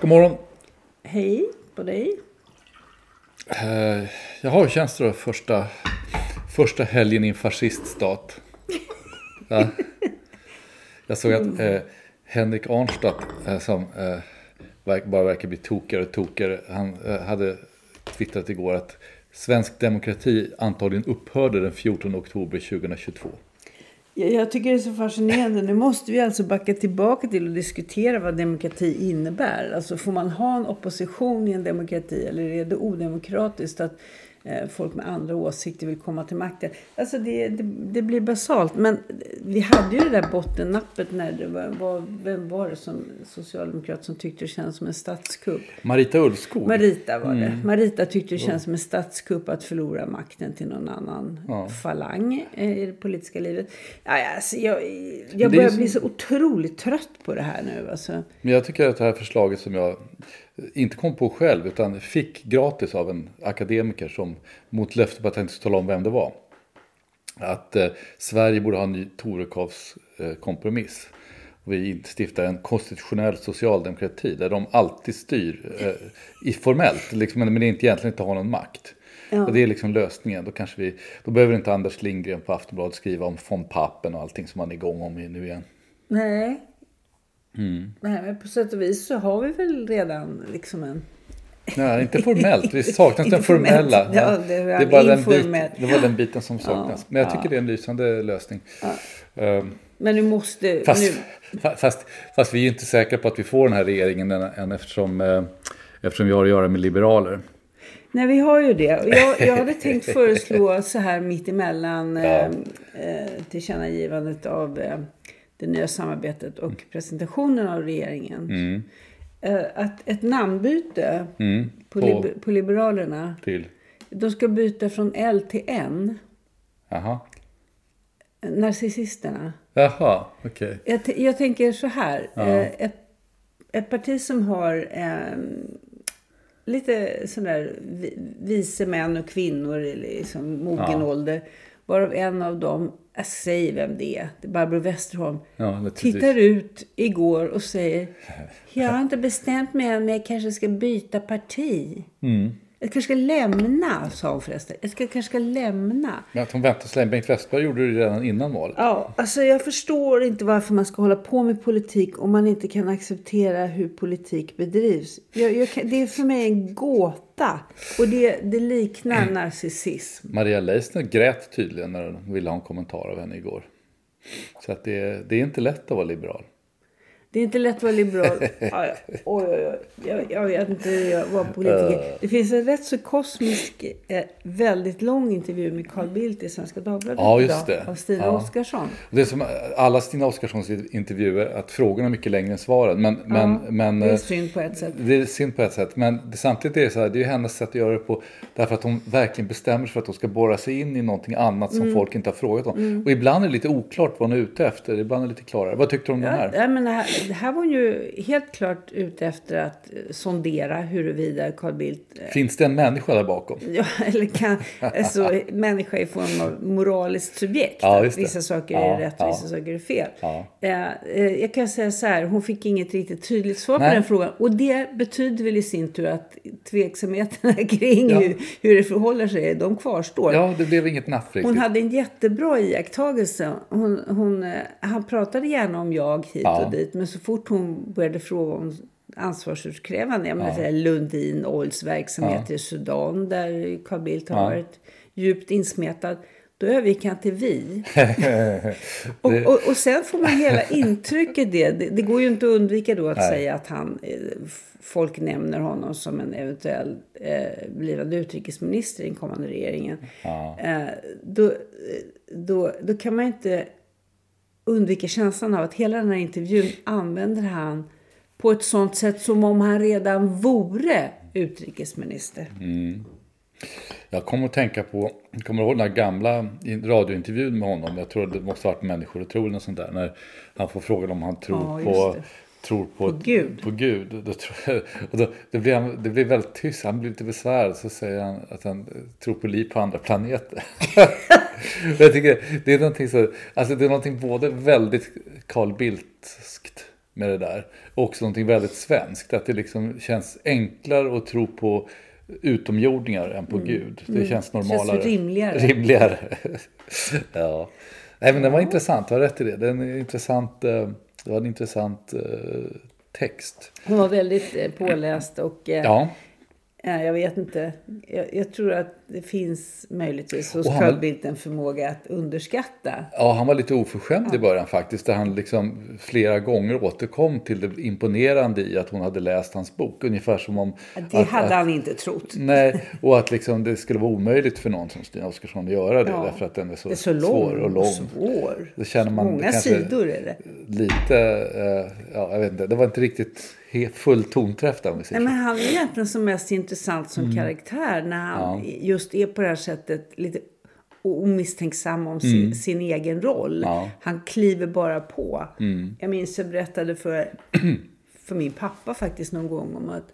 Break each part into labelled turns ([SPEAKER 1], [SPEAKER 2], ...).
[SPEAKER 1] God morgon.
[SPEAKER 2] Hej på dig.
[SPEAKER 1] Eh, jaha, hur känns det första, första helgen i en fasciststat? Ja. Jag såg att eh, Henrik Arnstadt, eh, som eh, bara verkar bli tokigare och tokigare, han eh, hade twittrat igår att svensk demokrati antagligen upphörde den 14 oktober 2022.
[SPEAKER 2] Jag tycker det är så fascinerande. Nu måste vi alltså backa tillbaka till och diskutera vad demokrati innebär. Alltså får man ha en opposition i en demokrati eller är det odemokratiskt att folk med andra åsikter vill komma till makten? Alltså det, det, det blir basalt. Men vi hade ju det där bottennappet när det var, var vem var det som socialdemokrat som tyckte det kändes som en statskupp?
[SPEAKER 1] Marita Ulvskog.
[SPEAKER 2] Marita var det. Marita tyckte det känns som en statskupp att förlora makten till någon annan falang eh, i det politiska livet. Ja, alltså, jag jag börjar
[SPEAKER 1] ju
[SPEAKER 2] bli så otroligt trött på det här nu. Alltså.
[SPEAKER 1] Men jag tycker att det här förslaget som jag inte kom på själv utan fick gratis av en akademiker som mot löfte på att jag inte skulle tala om vem det var. Att eh, Sverige borde ha en ny Torekovs eh, kompromiss. Och vi stiftar en konstitutionell socialdemokrati där de alltid styr eh, formellt, liksom, men inte egentligen inte har någon makt. Och det är liksom lösningen. Då, kanske vi, då behöver inte Anders Lindgren på Aftonbladet skriva om von Papen och allting som han är igång om nu igen.
[SPEAKER 2] Nej.
[SPEAKER 1] Mm.
[SPEAKER 2] Nej, men på sätt och vis så har vi väl redan liksom en...
[SPEAKER 1] Nej, inte formellt. Det saknas den formella.
[SPEAKER 2] formellt. Ja, det var
[SPEAKER 1] bara den, bit,
[SPEAKER 2] informellt.
[SPEAKER 1] det var den biten som saknas.
[SPEAKER 2] Ja,
[SPEAKER 1] Men jag tycker det är en lysande lösning. Ehm,
[SPEAKER 2] Men nu måste...
[SPEAKER 1] Fast,
[SPEAKER 2] nu,
[SPEAKER 1] fa- fast, fast vi är ju inte säkra på att vi får den här regeringen än, eftersom, eh, eftersom vi har att göra med liberaler.
[SPEAKER 2] Nej, vi har ju det. Jag, jag hade tänkt föreslå så här mitt emellan eh, eh, tillkännagivandet av eh, det nya samarbetet och presentationen av regeringen. Eh, att ett namnbyte på,
[SPEAKER 1] Mm. På-
[SPEAKER 2] liber- på Liberalerna.
[SPEAKER 1] Till,
[SPEAKER 2] De ska byta från L till N.
[SPEAKER 1] jaha.
[SPEAKER 2] Narcissisterna.
[SPEAKER 1] Jaha, okej.
[SPEAKER 2] Jag, t- jag tänker så här. Eh, ett, ett parti som har eh, lite sådär vi- vise män och kvinnor i liksom mogen ålder. Varav en av dem, jag säger vem det är, det är Barbro Westerholm.
[SPEAKER 1] Ja,
[SPEAKER 2] tittar ut igår och säger Jag har inte bestämt mig än men jag kanske ska byta parti.
[SPEAKER 1] Mm.
[SPEAKER 2] Jag kanske ska lämna, sa hon förresten. Jag ska, kanske ska lämna.
[SPEAKER 1] Men att hon väntar så länge. Bengt Westerberg gjorde det redan innan valet.
[SPEAKER 2] Ja, alltså jag förstår inte varför man ska hålla på med politik om man inte kan acceptera hur politik bedrivs. Jag, jag kan, det är för mig en gåta. Och det, det liknar narcissism.
[SPEAKER 1] Maria Leissner grät tydligen när hon ville ha en kommentar av henne igår. Så att det, det är inte lätt att vara liberal.
[SPEAKER 2] Det är inte lätt att vara liberal. Ja. Oj, oj, oj. Jag, jag vet inte hur jag var politiker. Det finns en rätt så kosmisk, eh, väldigt lång intervju med Carl Bildt i Svenska Dagbladet
[SPEAKER 1] Ja, just
[SPEAKER 2] idag,
[SPEAKER 1] det.
[SPEAKER 2] Av Stina
[SPEAKER 1] Ja.
[SPEAKER 2] Oskarsson.
[SPEAKER 1] Det är som alla Stina Oscarssons intervjuer, att frågorna är mycket längre än svaren. Men,
[SPEAKER 2] Ja,
[SPEAKER 1] men,
[SPEAKER 2] det är
[SPEAKER 1] eh,
[SPEAKER 2] synd på ett sätt.
[SPEAKER 1] Det är synd på ett sätt. Men det, samtidigt är det så här, det är hennes sätt att göra det på. Därför att hon verkligen bestämmer sig för att hon ska borra sig in i någonting annat
[SPEAKER 2] Mm.
[SPEAKER 1] som folk inte har frågat om. Och ibland är det lite oklart vad hon är ute efter. Ibland är det lite klarare. Vad tyckte du om den
[SPEAKER 2] Ja,
[SPEAKER 1] här?
[SPEAKER 2] ja, men här, det här var ju helt klart ute efter att eh, sondera huruvida Carl Bildt eh,
[SPEAKER 1] Finns det en människa där bakom?
[SPEAKER 2] Ja, eller kan, alltså, människa i form av moraliskt subjekt.
[SPEAKER 1] Ja,
[SPEAKER 2] vissa saker
[SPEAKER 1] Ja,
[SPEAKER 2] är rätt och
[SPEAKER 1] ja.
[SPEAKER 2] vissa saker är fel.
[SPEAKER 1] Ja.
[SPEAKER 2] Eh, jag kan säga så här, hon fick inget riktigt tydligt svar
[SPEAKER 1] Nej.
[SPEAKER 2] på den frågan. Och det betyder väl i sin tur att tveksamheterna kring hur, hur det förhåller sig, de kvarstår.
[SPEAKER 1] Ja, det blev inget riktigt.
[SPEAKER 2] Hon hade en jättebra iakttagelse. Hon, hon, han pratade gärna om jag hit och dit. Men så fort hon började fråga om ansvarsutkrävande. Jag menar,
[SPEAKER 1] Ja.
[SPEAKER 2] Lundin Oils verksamhet
[SPEAKER 1] Ja.
[SPEAKER 2] i Sudan där Carl Bildt har
[SPEAKER 1] Ja.
[SPEAKER 2] varit djupt insmetad. Då övergick han till vi. Och, och, och sen får man hela intrycket det. Det, det går ju inte att undvika då att
[SPEAKER 1] Nej.
[SPEAKER 2] säga att han, eh, folk nämner honom som en eventuell eh, blivande utrikesminister i den kommande regeringen.
[SPEAKER 1] Ja.
[SPEAKER 2] Eh, då, eh, då, då kan man inte undvika känslan av att hela den här intervjun använder han på ett sånt sätt som om han redan vore utrikesminister.
[SPEAKER 1] Jag kommer att tänka på, kommer ihåg den här gamla radiointervjun med honom. Jag tror det måste ha varit människor och tro eller sånt där. När han får frågan om han tror
[SPEAKER 2] Ja,
[SPEAKER 1] på, tror på,
[SPEAKER 2] På Gud.
[SPEAKER 1] På Gud. Då tror och då, det, blir, han- det blir väldigt tyst. Han blir lite besvärad. Så säger han att han tror på liv på andra planeter. jag tycker det är någonting så, alltså det är någonting både väldigt Carl Bildtskt med det där. Och också någonting väldigt svenskt. Att det liksom känns enklare att tro på utomjordingar än på Gud. Det känns
[SPEAKER 2] Mm. Känns
[SPEAKER 1] normalare.
[SPEAKER 2] rimligare.
[SPEAKER 1] Rimligare. ja. Nej men den var intressant, du har rätt i det. Den är intressant, eh, det var en intressant eh, text.
[SPEAKER 2] Hon var väldigt eh, påläst och
[SPEAKER 1] Ja,
[SPEAKER 2] jag vet inte. Jag, jag tror att det finns möjligtvis hos Carl Bildt en förmåga att underskatta.
[SPEAKER 1] ja, han var lite oförskämd i början faktiskt. Där han liksom flera gånger återkom till det imponerande i att hon hade läst hans bok. Ungefär som om...
[SPEAKER 2] Det
[SPEAKER 1] att-
[SPEAKER 2] hade
[SPEAKER 1] att,
[SPEAKER 2] han inte trott.
[SPEAKER 1] Nej, och att liksom det skulle vara omöjligt för någon som Stina Oskarsson att göra det.
[SPEAKER 2] Ja.
[SPEAKER 1] Därför att den är så,
[SPEAKER 2] Det är så lång
[SPEAKER 1] svår och lång.
[SPEAKER 2] svår.
[SPEAKER 1] Det känner man
[SPEAKER 2] Många sidor är det.
[SPEAKER 1] Lite, eh, ja jag vet inte, det var inte riktigt full tonträff där om vi säger
[SPEAKER 2] Nej, men han är egentligen som mest intressant som karaktär när han
[SPEAKER 1] Mm. Ja.
[SPEAKER 2] just är på det här sättet lite omisstänksam om sin, sin egen roll.
[SPEAKER 1] Mm. Ja. Mm.
[SPEAKER 2] Han kliver bara på. Jag minns jag berättade för, för min pappa faktiskt någon gång om att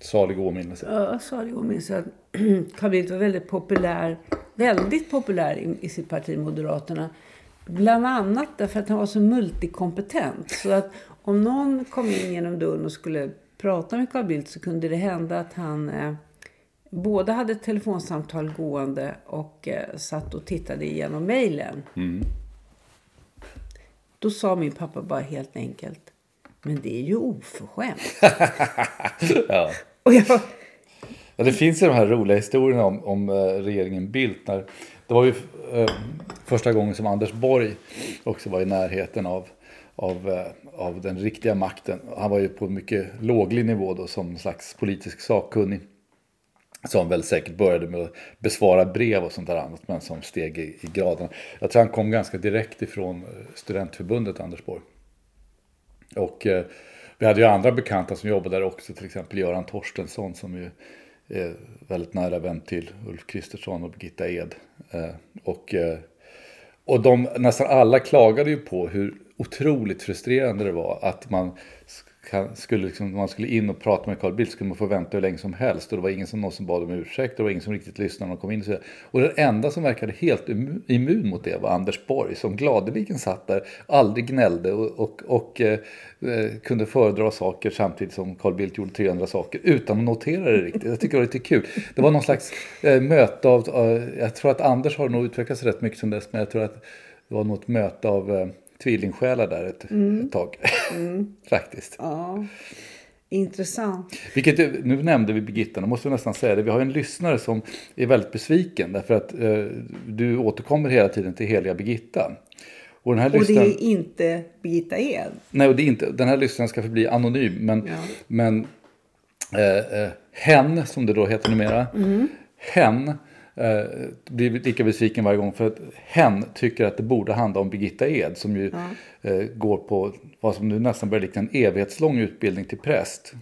[SPEAKER 1] Salig åminnelse.
[SPEAKER 2] Ja, sa det minns jag att Carl Bildt var väldigt populär, väldigt populär i, i sitt parti Moderaterna. Bland annat därför att han var så multikompetent. Så att om någon kom in genom dörren och skulle prata med Carl Bildt så kunde det hända att han eh, både hade ett telefonsamtal gående och eh, satt och tittade igenom mejlen. Då sa min pappa bara helt enkelt, men det är ju oförskämt.
[SPEAKER 1] Ja.
[SPEAKER 2] Och jag,
[SPEAKER 1] Ja, det finns ju de här roliga historierna om, om eh, regeringen Bildt. När, det var ju eh, första gången som Anders Borg också var i närheten av, av, eh, av den riktiga makten. Han var ju på en mycket låglig nivå då som slags politisk sakkunnig. Som väl säkert började med att besvara brev och sånt där annat. Men som steg i, i graden. Jag tror han kom ganska direkt ifrån eh, studentförbundet Anders Borg. Och eh, vi hade ju andra bekanta som jobbade där också. Till exempel Göran Torstensson som ju är väldigt nära vän till Ulf Kristersson och Birgitta Ed. Eh, och eh, och de, nästan alla klagade ju på hur otroligt frustrerande det var att man skulle, liksom, man skulle in och prata med Carl Bildt skulle man få vänta hur länge som helst. Och det var ingen som någonsin bad om ursäkt. och Det var ingen som riktigt lyssnade när de kom in. Och, så vidare. och den enda som verkade helt immun mot det var Anders Borg. Som gladeligen satt där, aldrig gnällde och, och, och eh, eh kunde föredra saker samtidigt som Carl Bildt gjorde 300 saker. Utan att notera det riktigt. Jag tycker det var lite kul. Det var någon slags eh, möte av, eh, jag tror att Anders har nog utvecklats rätt mycket sedan dess. Men jag tror att det var något möte av eh, tvillingsjälar där ett, ett tag. Faktiskt.
[SPEAKER 2] ja, intressant.
[SPEAKER 1] Vilket, nu nämnde vi Birgitta, nu måste vi nästan säga det. Vi har en lyssnare som är väldigt besviken därför att eh, du återkommer hela tiden till heliga Birgitta. Och den här
[SPEAKER 2] Och det
[SPEAKER 1] lyssnaren,
[SPEAKER 2] är inte Birgitta Ed.
[SPEAKER 1] nej, och det är inte, den här lyssnaren ska förbli anonym. Men,
[SPEAKER 2] Ja.
[SPEAKER 1] men eh, eh, hen, som det då heter numera,
[SPEAKER 2] Mm.
[SPEAKER 1] hen eh, blir lika besviken varje gång. För att hen tycker att det borde handla om Birgitta Ed som ju eh, går på vad som nu nästan börjar likna en evighetslång utbildning till präst.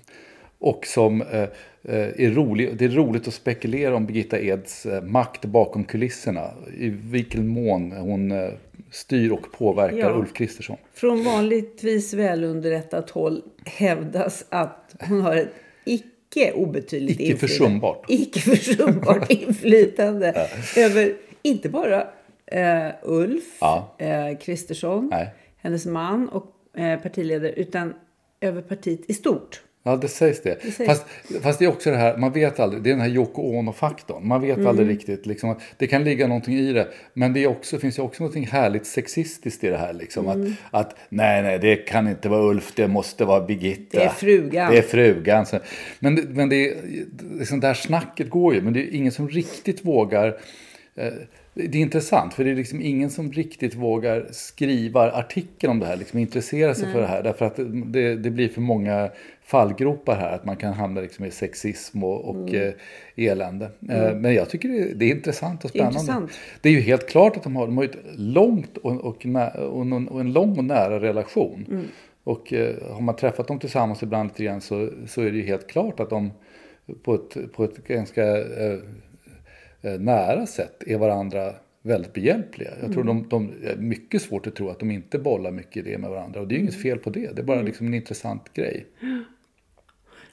[SPEAKER 1] Och som eh, eh, är rolig, det är roligt att spekulera om Birgitta Eds eh, makt bakom kulisserna. I vilken mån hon eh, styr och påverkar
[SPEAKER 2] Ja.
[SPEAKER 1] Ulf Kristersson.
[SPEAKER 2] Från vanligtvis välunderrättat håll hävdas att hon har ett icke obetydligt
[SPEAKER 1] Icke försumbart.
[SPEAKER 2] icke försumbart inflytande över inte bara eh, Ulf
[SPEAKER 1] Ja.
[SPEAKER 2] eh, Kristersson, hennes man och eh, partiledare, utan över partiet i stort.
[SPEAKER 1] Ja, det sägs det.
[SPEAKER 2] sägs.
[SPEAKER 1] Fast, fast det är också det här, man vet aldrig, det är den här Yoko Ono-faktorn. Man vet
[SPEAKER 2] Mm.
[SPEAKER 1] aldrig riktigt, liksom, det kan ligga någonting i det. Men det också, finns ju också någonting härligt sexistiskt i det här. Liksom,
[SPEAKER 2] Mm.
[SPEAKER 1] att, att nej, nej, det kan inte vara Ulf, det måste vara Birgitta.
[SPEAKER 2] Det är frugan.
[SPEAKER 1] Det är frugan. Men det- men det, är- liksom, det här snacket går ju, men det är ingen som riktigt vågar eh, det är intressant för det är liksom ingen som riktigt vågar skriva artikel om det här, liksom intressera sig för det här. Därför att det, det blir för många fallgropar här, att man kan hamna liksom i sexism och, och
[SPEAKER 2] Mm.
[SPEAKER 1] eh, elände. Eh, men jag tycker det, det är intressant och
[SPEAKER 2] är
[SPEAKER 1] spännande.
[SPEAKER 2] intressant.
[SPEAKER 1] Det är ju helt klart att de har, de har ett långt och, och, och, en, lång och nära relation.
[SPEAKER 2] Mm.
[SPEAKER 1] Och eh, har man träffat dem tillsammans ibland lite grann så, så är det ju helt klart att de på ett, på ett ganska nära sätt är varandra väldigt behjälpliga. Jag tror
[SPEAKER 2] Mm.
[SPEAKER 1] de, de är mycket svårt att tro att de inte bollar mycket idéer med varandra. Och det är ju
[SPEAKER 2] Mm.
[SPEAKER 1] inget fel på det. Det är bara liksom en intressant grej.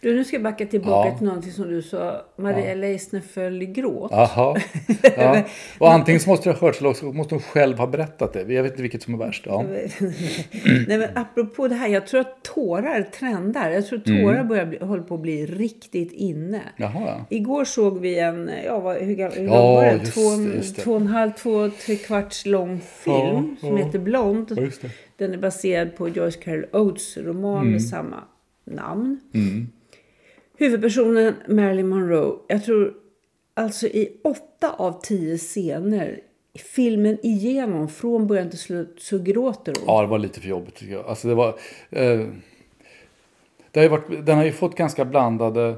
[SPEAKER 2] Du, nu ska jag backa tillbaka
[SPEAKER 1] Ja.
[SPEAKER 2] till någonting som du sa. Maria Leissner föll i gråt.
[SPEAKER 1] Jaha. Ja. Och antingen så måste det ha hörts eller också måste hon själv ha berättat det. Jag vet inte vilket som är värst. Ja.
[SPEAKER 2] Nej, men apropå det här, jag tror att tårar trendar. Jag tror att
[SPEAKER 1] Mm.
[SPEAKER 2] tårar börjar bli, håller på att bli riktigt inne.
[SPEAKER 1] Jaha, ja.
[SPEAKER 2] Igår såg vi en, ja vad, hur, gammal- hur
[SPEAKER 1] Ja,
[SPEAKER 2] lång var den? Två,
[SPEAKER 1] just
[SPEAKER 2] två och en halv, två, tre kvarts lång film
[SPEAKER 1] Ja,
[SPEAKER 2] som
[SPEAKER 1] ja.
[SPEAKER 2] heter Blond.
[SPEAKER 1] Ja.
[SPEAKER 2] Den är baserad på Joyce Carol Oates roman
[SPEAKER 1] Mm.
[SPEAKER 2] med samma namn. Huvudpersonen Marilyn Monroe, jag tror alltså i åtta av tio scener filmen igenom från början till slut så gråter hon.
[SPEAKER 1] Ja, det var lite för jobbigt tycker jag. Alltså det var... Eh, det har varit, den har ju fått ganska blandade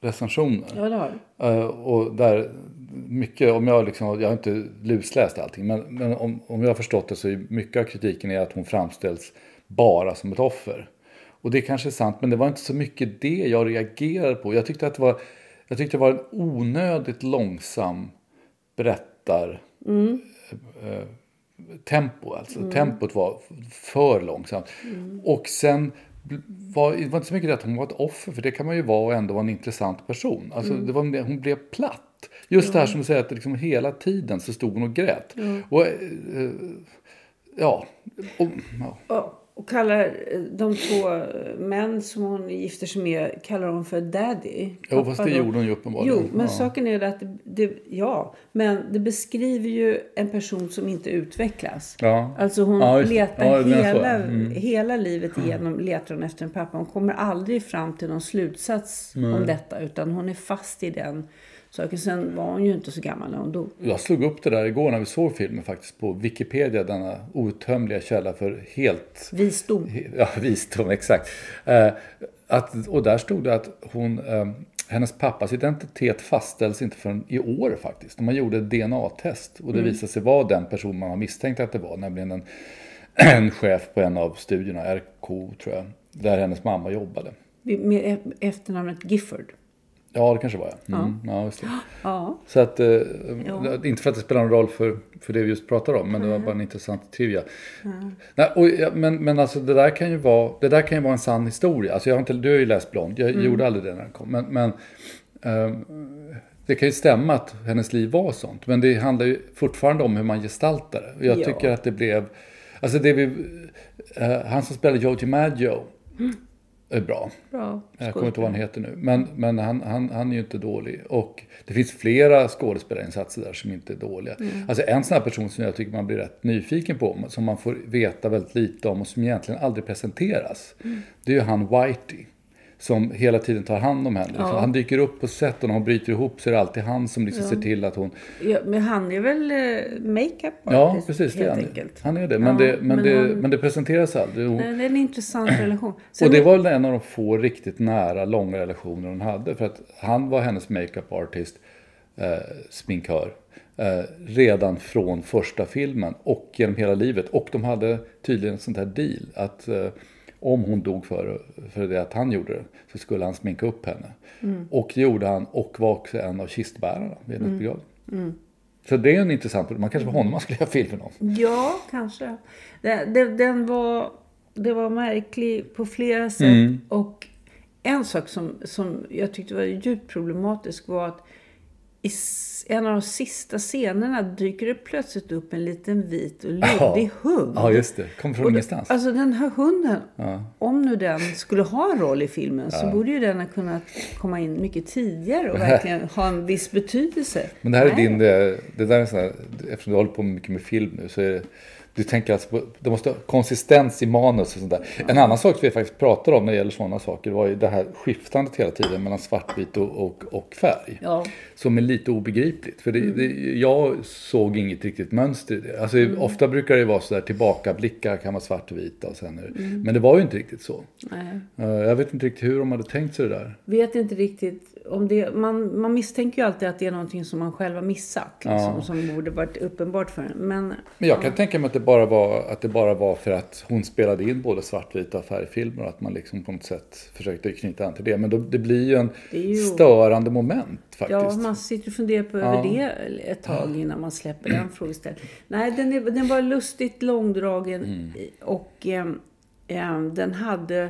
[SPEAKER 1] recensioner.
[SPEAKER 2] Ja, det har.
[SPEAKER 1] Eh, och där mycket, om jag liksom, jag har inte lusläst allting, men, men om, om jag har förstått det så är mycket av kritiken är att hon framställs bara som ett offer. Och det kanske är sant, men det var inte så mycket det jag reagerade på. Jag tyckte att det var, jag tyckte det var en onödigt långsam berättar... eh, tempo. Alltså. Tempot var för långsamt. Och sen var det var inte så mycket det att hon var ett offer, för det kan man ju vara och ändå vara en intressant person. Alltså, det var, hon blev platt. Just det här som du säger, att liksom hela tiden så stod hon och grät. Och, eh, ja, och, ja.
[SPEAKER 2] Och kallar eh, de två eh, män som hon gifter sig med kallar hon för daddy.
[SPEAKER 1] Jo, fast det gjorde hon ju uppenbarligen.
[SPEAKER 2] Jo, men
[SPEAKER 1] Ja.
[SPEAKER 2] saken är att det, det, ja, men det beskriver ju en person som inte utvecklas.
[SPEAKER 1] Ja.
[SPEAKER 2] Alltså hon
[SPEAKER 1] Ja,
[SPEAKER 2] letar
[SPEAKER 1] Ja,
[SPEAKER 2] hela,
[SPEAKER 1] Mm.
[SPEAKER 2] hela livet igenom letar hon efter en pappa. Hon kommer aldrig fram till någon slutsats om detta utan hon är fast i den saken. Sen var hon ju inte så gammal när hon dog.
[SPEAKER 1] Jag slog upp det där igår när vi såg filmen faktiskt på Wikipedia, denna outtömliga källa för helt
[SPEAKER 2] Visdom.
[SPEAKER 1] Ja, visdom, exakt. Eh, att, och där stod det att hon, eh, hennes pappas identitet fastställs inte förrän i år faktiskt. Man gjorde ett DNA-test och det visade sig vara den person man har misstänkt att det var, nämligen en, en chef på en av studierna, RK tror jag, där hennes mamma jobbade.
[SPEAKER 2] Med e- efternamnet Gifford.
[SPEAKER 1] Ja, det kanske var jag. Mm, ja. just det.
[SPEAKER 2] Ja.
[SPEAKER 1] Så att, eh,
[SPEAKER 2] Ja.
[SPEAKER 1] inte för att det spelar någon roll för, för det vi just pratar om, men det var bara en intressant trivia. Nej, och, ja, men, men alltså det där kan ju vara, det där kan ju vara en sann historia. Alltså jag har inte, du har ju läst Blond, jag gjorde aldrig det när den kom. Men, men ehm, det kan ju stämma att hennes liv var sånt. Men det handlar ju fortfarande om hur man gestaltar det. Och jag
[SPEAKER 2] Ja.
[SPEAKER 1] tycker att det blev, alltså det vi, eh, han som spelar Joe DiMaggio är bra.
[SPEAKER 2] Bra
[SPEAKER 1] Jag kommer inte ihåg vad han heter nu. Men, men han, han, han är ju inte dålig. Och det finns flera skådespelarinsatser där som inte är dåliga. Alltså en sån här person som jag tycker man blir rätt nyfiken på. Som man får veta väldigt lite om och som egentligen aldrig presenteras. Det är ju han Whitey. Som hela tiden tar hand om henne.
[SPEAKER 2] Ja.
[SPEAKER 1] Han dyker upp på set och när hon bryter ihop så är det alltid han som liksom ser till att hon...
[SPEAKER 2] Ja, men han är väl eh, makeup
[SPEAKER 1] Ja, precis. Det han, han är det. Men,
[SPEAKER 2] Ja,
[SPEAKER 1] det, men,
[SPEAKER 2] men
[SPEAKER 1] det,
[SPEAKER 2] hon-
[SPEAKER 1] men det presenteras aldrig. Hon,
[SPEAKER 2] Nej, Det är en intressant relation. Sen,
[SPEAKER 1] och det var väl en av de få riktigt nära, långa relationer hon hade. För att han var hennes makeup artist, eh, sminkör, eh, redan från första filmen och genom hela livet. Och de hade tydligen en sån här deal att eh, om hon dog för, för det att han gjorde det så skulle han sminka upp henne. Och det gjorde han och var också en av kistbärarna vid hennes begravning. Så det är en intressant, man kanske var honom man skulle göra filmen om.
[SPEAKER 2] Ja, kanske. Det, det, den var, det var märklig på flera sätt.
[SPEAKER 1] Mm.
[SPEAKER 2] Och en sak som, som jag tyckte var djupt problematisk var att i en av de sista scenerna dyker det plötsligt upp en liten vit och luddig hund.
[SPEAKER 1] Ja, just det. Kommer från
[SPEAKER 2] Och
[SPEAKER 1] ingenstans.
[SPEAKER 2] Alltså den här hunden, om nu den skulle ha en roll i filmen så borde ju den ha kunnat komma in mycket tidigare och verkligen ha en viss betydelse.
[SPEAKER 1] Men det här är
[SPEAKER 2] Nej.
[SPEAKER 1] din, det, det där är sån här, eftersom du håller på mycket med film nu så är det, du tänker alltså på, det måste ha konsistens i manus och sånt där. En annan sak som vi faktiskt pratar om när det gäller sådana saker var ju det här skiftandet hela tiden mellan svartvit och, och, och färg.
[SPEAKER 2] Ja.
[SPEAKER 1] Som är lite obegripligt. För det, det, jag såg inget riktigt mönster i det. Alltså, Ofta brukar det vara så där tillbakablickar kan vara svartvita och sen det, Men det var ju inte riktigt så.
[SPEAKER 2] Nej.
[SPEAKER 1] Eh, Jag vet inte riktigt hur de hade tänkt sig det där.
[SPEAKER 2] vet inte riktigt om det... Man, man misstänker ju alltid att det är någonting som man själv har missat. Liksom, Som borde varit uppenbart för en. Men
[SPEAKER 1] Men jag kan tänka mig att det, bara var, att det bara var för att hon spelade in både svartvita och färgfilmer och att man liksom på något sätt försökte knyta an till det. Men då, det blir ju en
[SPEAKER 2] ju-
[SPEAKER 1] störande moment faktiskt.
[SPEAKER 2] ja, man sitter och funderar på över det ett tag innan man släpper den frågeställningen. Nej, den, är, den var lustigt långdragen
[SPEAKER 1] Mm.
[SPEAKER 2] och ehm, ehm, den hade...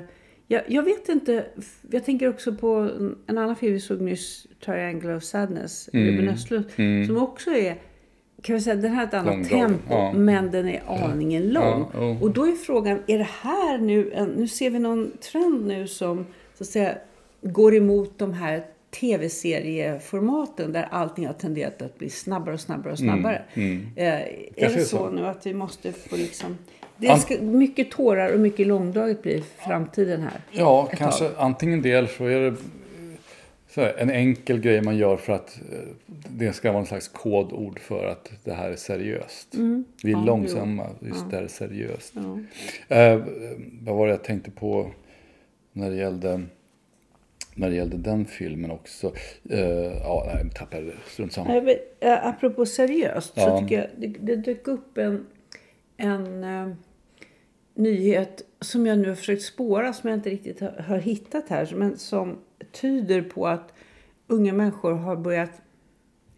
[SPEAKER 2] Jag, jag vet inte, jag tänker också på en annan film vi såg nyss, Triangle of Sadness,
[SPEAKER 1] Mm.
[SPEAKER 2] Ruben Östlund, som också är kan vi säga, den har ett annat tempo,
[SPEAKER 1] ja.
[SPEAKER 2] men den är aningen lång.
[SPEAKER 1] Ja, jo.
[SPEAKER 2] Och då är frågan, är det här nu, en, nu ser vi någon trend nu som så att säga går emot de här tv-serieformaten där allting har tenderat att bli snabbare och snabbare och snabbare. Eh, är
[SPEAKER 1] Mm, Kanske
[SPEAKER 2] det
[SPEAKER 1] är
[SPEAKER 2] så,
[SPEAKER 1] så.
[SPEAKER 2] nu att vi måste få liksom... Det ska, mycket tårar och mycket långdraget blir framtiden här.
[SPEAKER 1] Ja, kanske
[SPEAKER 2] tag.
[SPEAKER 1] antingen eller så är det så här, en enkel grej man gör för att eh, det ska vara en slags kodord för att det här är seriöst. Vi är
[SPEAKER 2] Mm. Ja,
[SPEAKER 1] långsamma, just det här är seriöst.
[SPEAKER 2] Ja.
[SPEAKER 1] Eh, vad var det jag tänkte på när det gällde, när det gällde den filmen också? Eh, ja, nej, tappade. Strunt samma.
[SPEAKER 2] Eh, apropå seriöst så
[SPEAKER 1] Ja.
[SPEAKER 2] tycker jag det, det dök upp en, en eh, nyhet som jag nu har försökt spåra som jag inte riktigt har, har hittat här. Men som tyder på att unga människor har börjat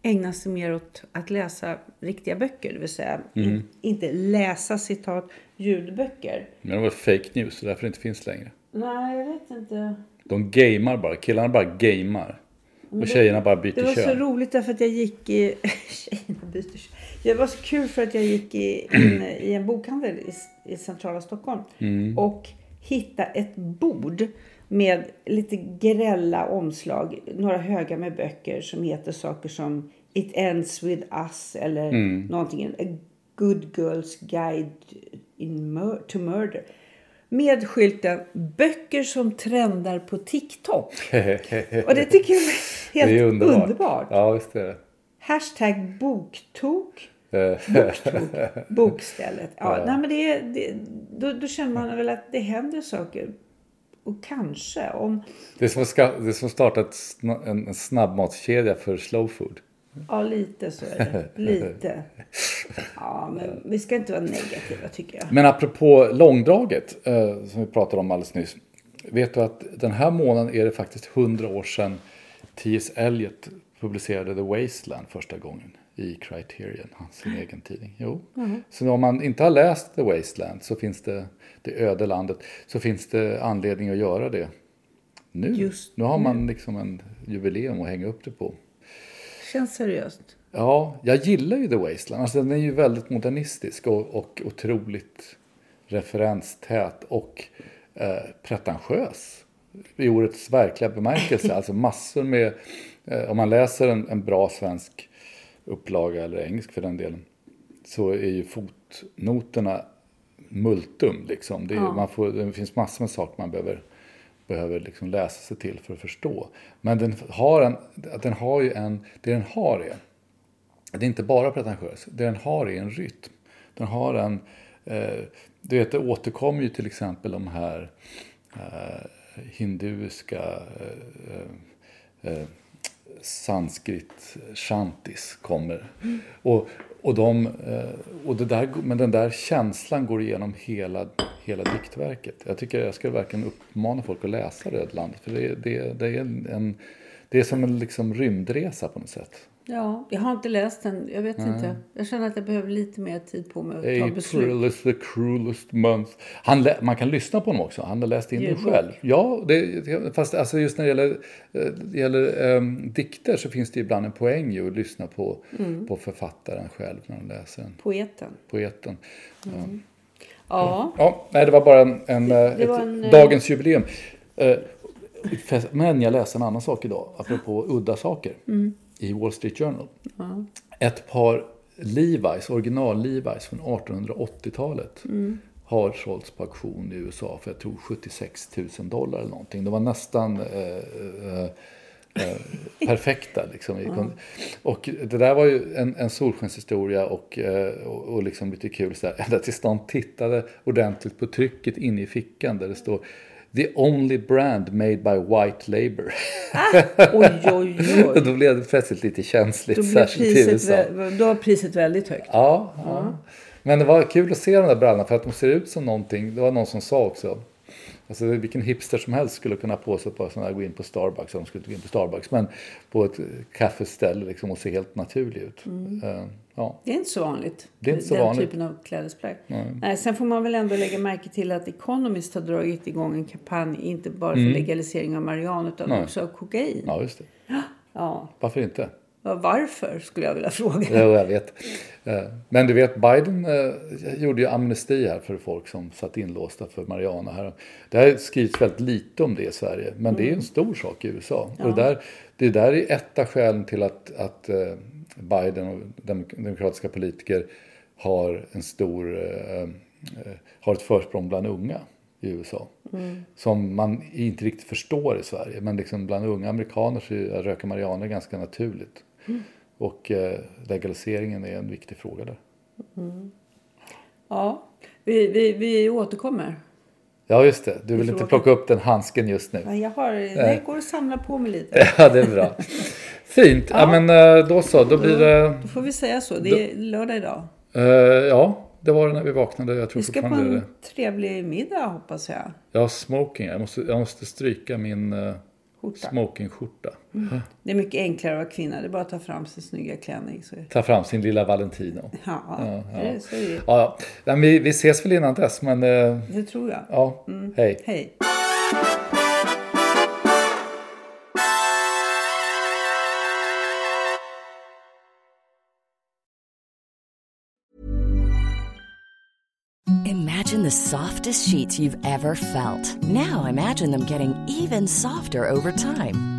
[SPEAKER 2] ägna sig mer åt att läsa riktiga böcker. Det vill säga
[SPEAKER 1] Mm.
[SPEAKER 2] in, inte läsa citat ljudböcker.
[SPEAKER 1] Men det var fake news, så därför det inte finns längre.
[SPEAKER 2] Nej, jag vet inte.
[SPEAKER 1] De gamar bara, killarna bara gamar. Och tjejerna bara byter
[SPEAKER 2] Det var så
[SPEAKER 1] kön.
[SPEAKER 2] roligt därför att jag gick i... Tjejerna byter kön. Det var så kul för att jag gick i, in i en bokhandel i, i centrala Stockholm.
[SPEAKER 1] Mm.
[SPEAKER 2] Och hittade ett bord med lite grälla omslag. Några högar med böcker som heter saker som It ends with us eller
[SPEAKER 1] Mm.
[SPEAKER 2] någonting. A good girl's guide in mur- to murder. Med skylten böcker som trendar på TikTok. Och det tycker jag är helt
[SPEAKER 1] det är underbart.
[SPEAKER 2] underbart.
[SPEAKER 1] Ja, visst är det.
[SPEAKER 2] Hashtag boktok.
[SPEAKER 1] Eh,
[SPEAKER 2] Bokstället. Ja, Nej, men det, det, då, då känner man väl att det händer saker. Och kanske om...
[SPEAKER 1] Det är som ska, det är som en, en snabbmatskedja för slow food.
[SPEAKER 2] Ja, lite så är det. Lite. Ja, men vi ska inte vara negativa tycker jag.
[SPEAKER 1] Men apropå långdraget, eh, som vi pratade om alldeles nyss. Vet du att den här månaden är det faktiskt 100 år sedan T.S. Eliot publicerade The Wasteland första gången i Criterion, hans egen tidning. Jo. Så om man inte har läst The Wasteland så finns det, det öde landet, så finns det anledning att göra det nu.
[SPEAKER 2] Just
[SPEAKER 1] nu har man liksom en jubileum att hänga upp det på.
[SPEAKER 2] Känns seriöst.
[SPEAKER 1] Ja, jag gillar ju The Wasteland. Alltså, den är ju väldigt modernistisk och, och otroligt referenstät och eh, pretentiös. I ordets verkliga bemärkelse. Alltså massor med, om man läser en, en bra svensk upplaga eller engelsk för den delen. Så är ju fotnoterna multum liksom. Det, är, man får, det finns massor med saker man behöver behöver liksom läsa sig till för att förstå. Men den har, en, den har ju en, det den har är, det är inte bara pretentiöst, det den har är en rytm. Den har en, eh, du vet det återkommer ju till exempel de här eh, hinduiska eh, eh, sanskrit shantis kommer. Mm. Och, och, de, eh, och det där, men den där känslan går igenom hela, hela diktverket. Jag tycker jag ska verkligen uppmana folk att läsa Rödland. För det, det, det, är, en, det är som en liksom rymdresa på något sätt.
[SPEAKER 2] Ja, jag har inte läst den. Jag vet Nej. inte. Jag känner att jag behöver lite mer tid på mig att April ta beslut.
[SPEAKER 1] April is the cruelest month. Han man kan lyssna på honom också. Han har läst in den själv. Ja, det, fast alltså just när det gäller, det eh, gäller um, dikter så finns det ibland en poäng ju att lyssna på, mm. på författaren själv när han läser den.
[SPEAKER 2] Poeten.
[SPEAKER 1] Poeten.
[SPEAKER 2] Mm. Ja.
[SPEAKER 1] ja. Nej, det var bara en, en, det, det ett, en, eh, dagens jubileum. Uh, men jag läste en annan sak idag, apropå udda saker. Mm i Wall Street Journal. Mm. Ett par Levi's, original Levi's från 1880-talet mm. har sålts på auktion i USA för jag tror 76 000 dollar eller någonting. Det var nästan eh, eh, eh, perfekta. Liksom. Mm. Och det där var ju en, en solskenshistoria och, eh, och, och liksom lite kul så där, ända tills de tittade ordentligt på trycket inne i fickan där det står The only brand made by white labor.
[SPEAKER 2] Ah, oj, oj, oj.
[SPEAKER 1] då blev det plötsligt lite känsligt. Då,
[SPEAKER 2] särskilt priset, då var priset väldigt högt.
[SPEAKER 1] Ja, ja. ja, Men det var kul att se de där brallorna för att de ser ut som någonting. Det var någon som sa också. Alltså vilken hipster som helst skulle kunna på sig på sådana gå in på Starbucks, de skulle gå in på Starbucks, men på ett kaffeställe liksom och se helt naturlig ut. Mm. Uh,
[SPEAKER 2] ja. Det är inte så vanligt.
[SPEAKER 1] Det är inte så
[SPEAKER 2] den
[SPEAKER 1] vanligt.
[SPEAKER 2] typen av klädesplagg. Nej. sen får man väl ändå lägga märke till att Economist har dragit igång en kampanj, inte bara för mm. legalisering av marijuana utan Nej. också av kokain.
[SPEAKER 1] Ja, just det.
[SPEAKER 2] Ja.
[SPEAKER 1] Varför inte?
[SPEAKER 2] Varför skulle jag vilja fråga.
[SPEAKER 1] Jo, jag vet. Eh, men du vet, Biden eh, gjorde ju amnesti här för folk som satt inlåsta för marijuana. Här. Det har skrivits väldigt lite om det i Sverige, men mm. det är en mm. stor sak i USA. Ja. Och det, där, det där är ett av skälen till att, att eh, Biden och demokratiska politiker har en stor, har ett försprång bland unga i USA. Mm. Som man inte riktigt förstår i Sverige. Men liksom bland unga amerikaner så röka marijuana ganska naturligt. Mm. Och eh, legaliseringen är en viktig fråga där.
[SPEAKER 2] Mm. Ja, vi, vi, vi återkommer.
[SPEAKER 1] Ja, just det. Du vill inte plocka upp den handsken just nu.
[SPEAKER 2] Ja, jag har, det går att samla på mig lite.
[SPEAKER 1] ja, det är bra. Fint. Ja. ja. men eh, då så. Då blir det...
[SPEAKER 2] Då får vi säga så. Det är lördag idag.
[SPEAKER 1] Uh, ja, det var det när vi vaknade. Jag tror
[SPEAKER 2] vi ska på en det. trevlig middag hoppas jag.
[SPEAKER 1] Ja, smoking. Jag måste, jag måste stryka min uh, smokingskjorta. Mm.
[SPEAKER 2] Det är mycket enklare att vara kvinna. Det är bara att ta fram sin snygga klänning. Så...
[SPEAKER 1] Ta fram sin lilla Valentino.
[SPEAKER 2] Ja, ja, ja. Det, så är det.
[SPEAKER 1] Ja, ja. vi, vi ses väl innan dess. Men, uh,
[SPEAKER 2] det tror jag.
[SPEAKER 1] Ja, mm. hej.
[SPEAKER 2] Hej.
[SPEAKER 3] Imagine the softest sheets you've ever felt. Now imagine them getting even softer over time.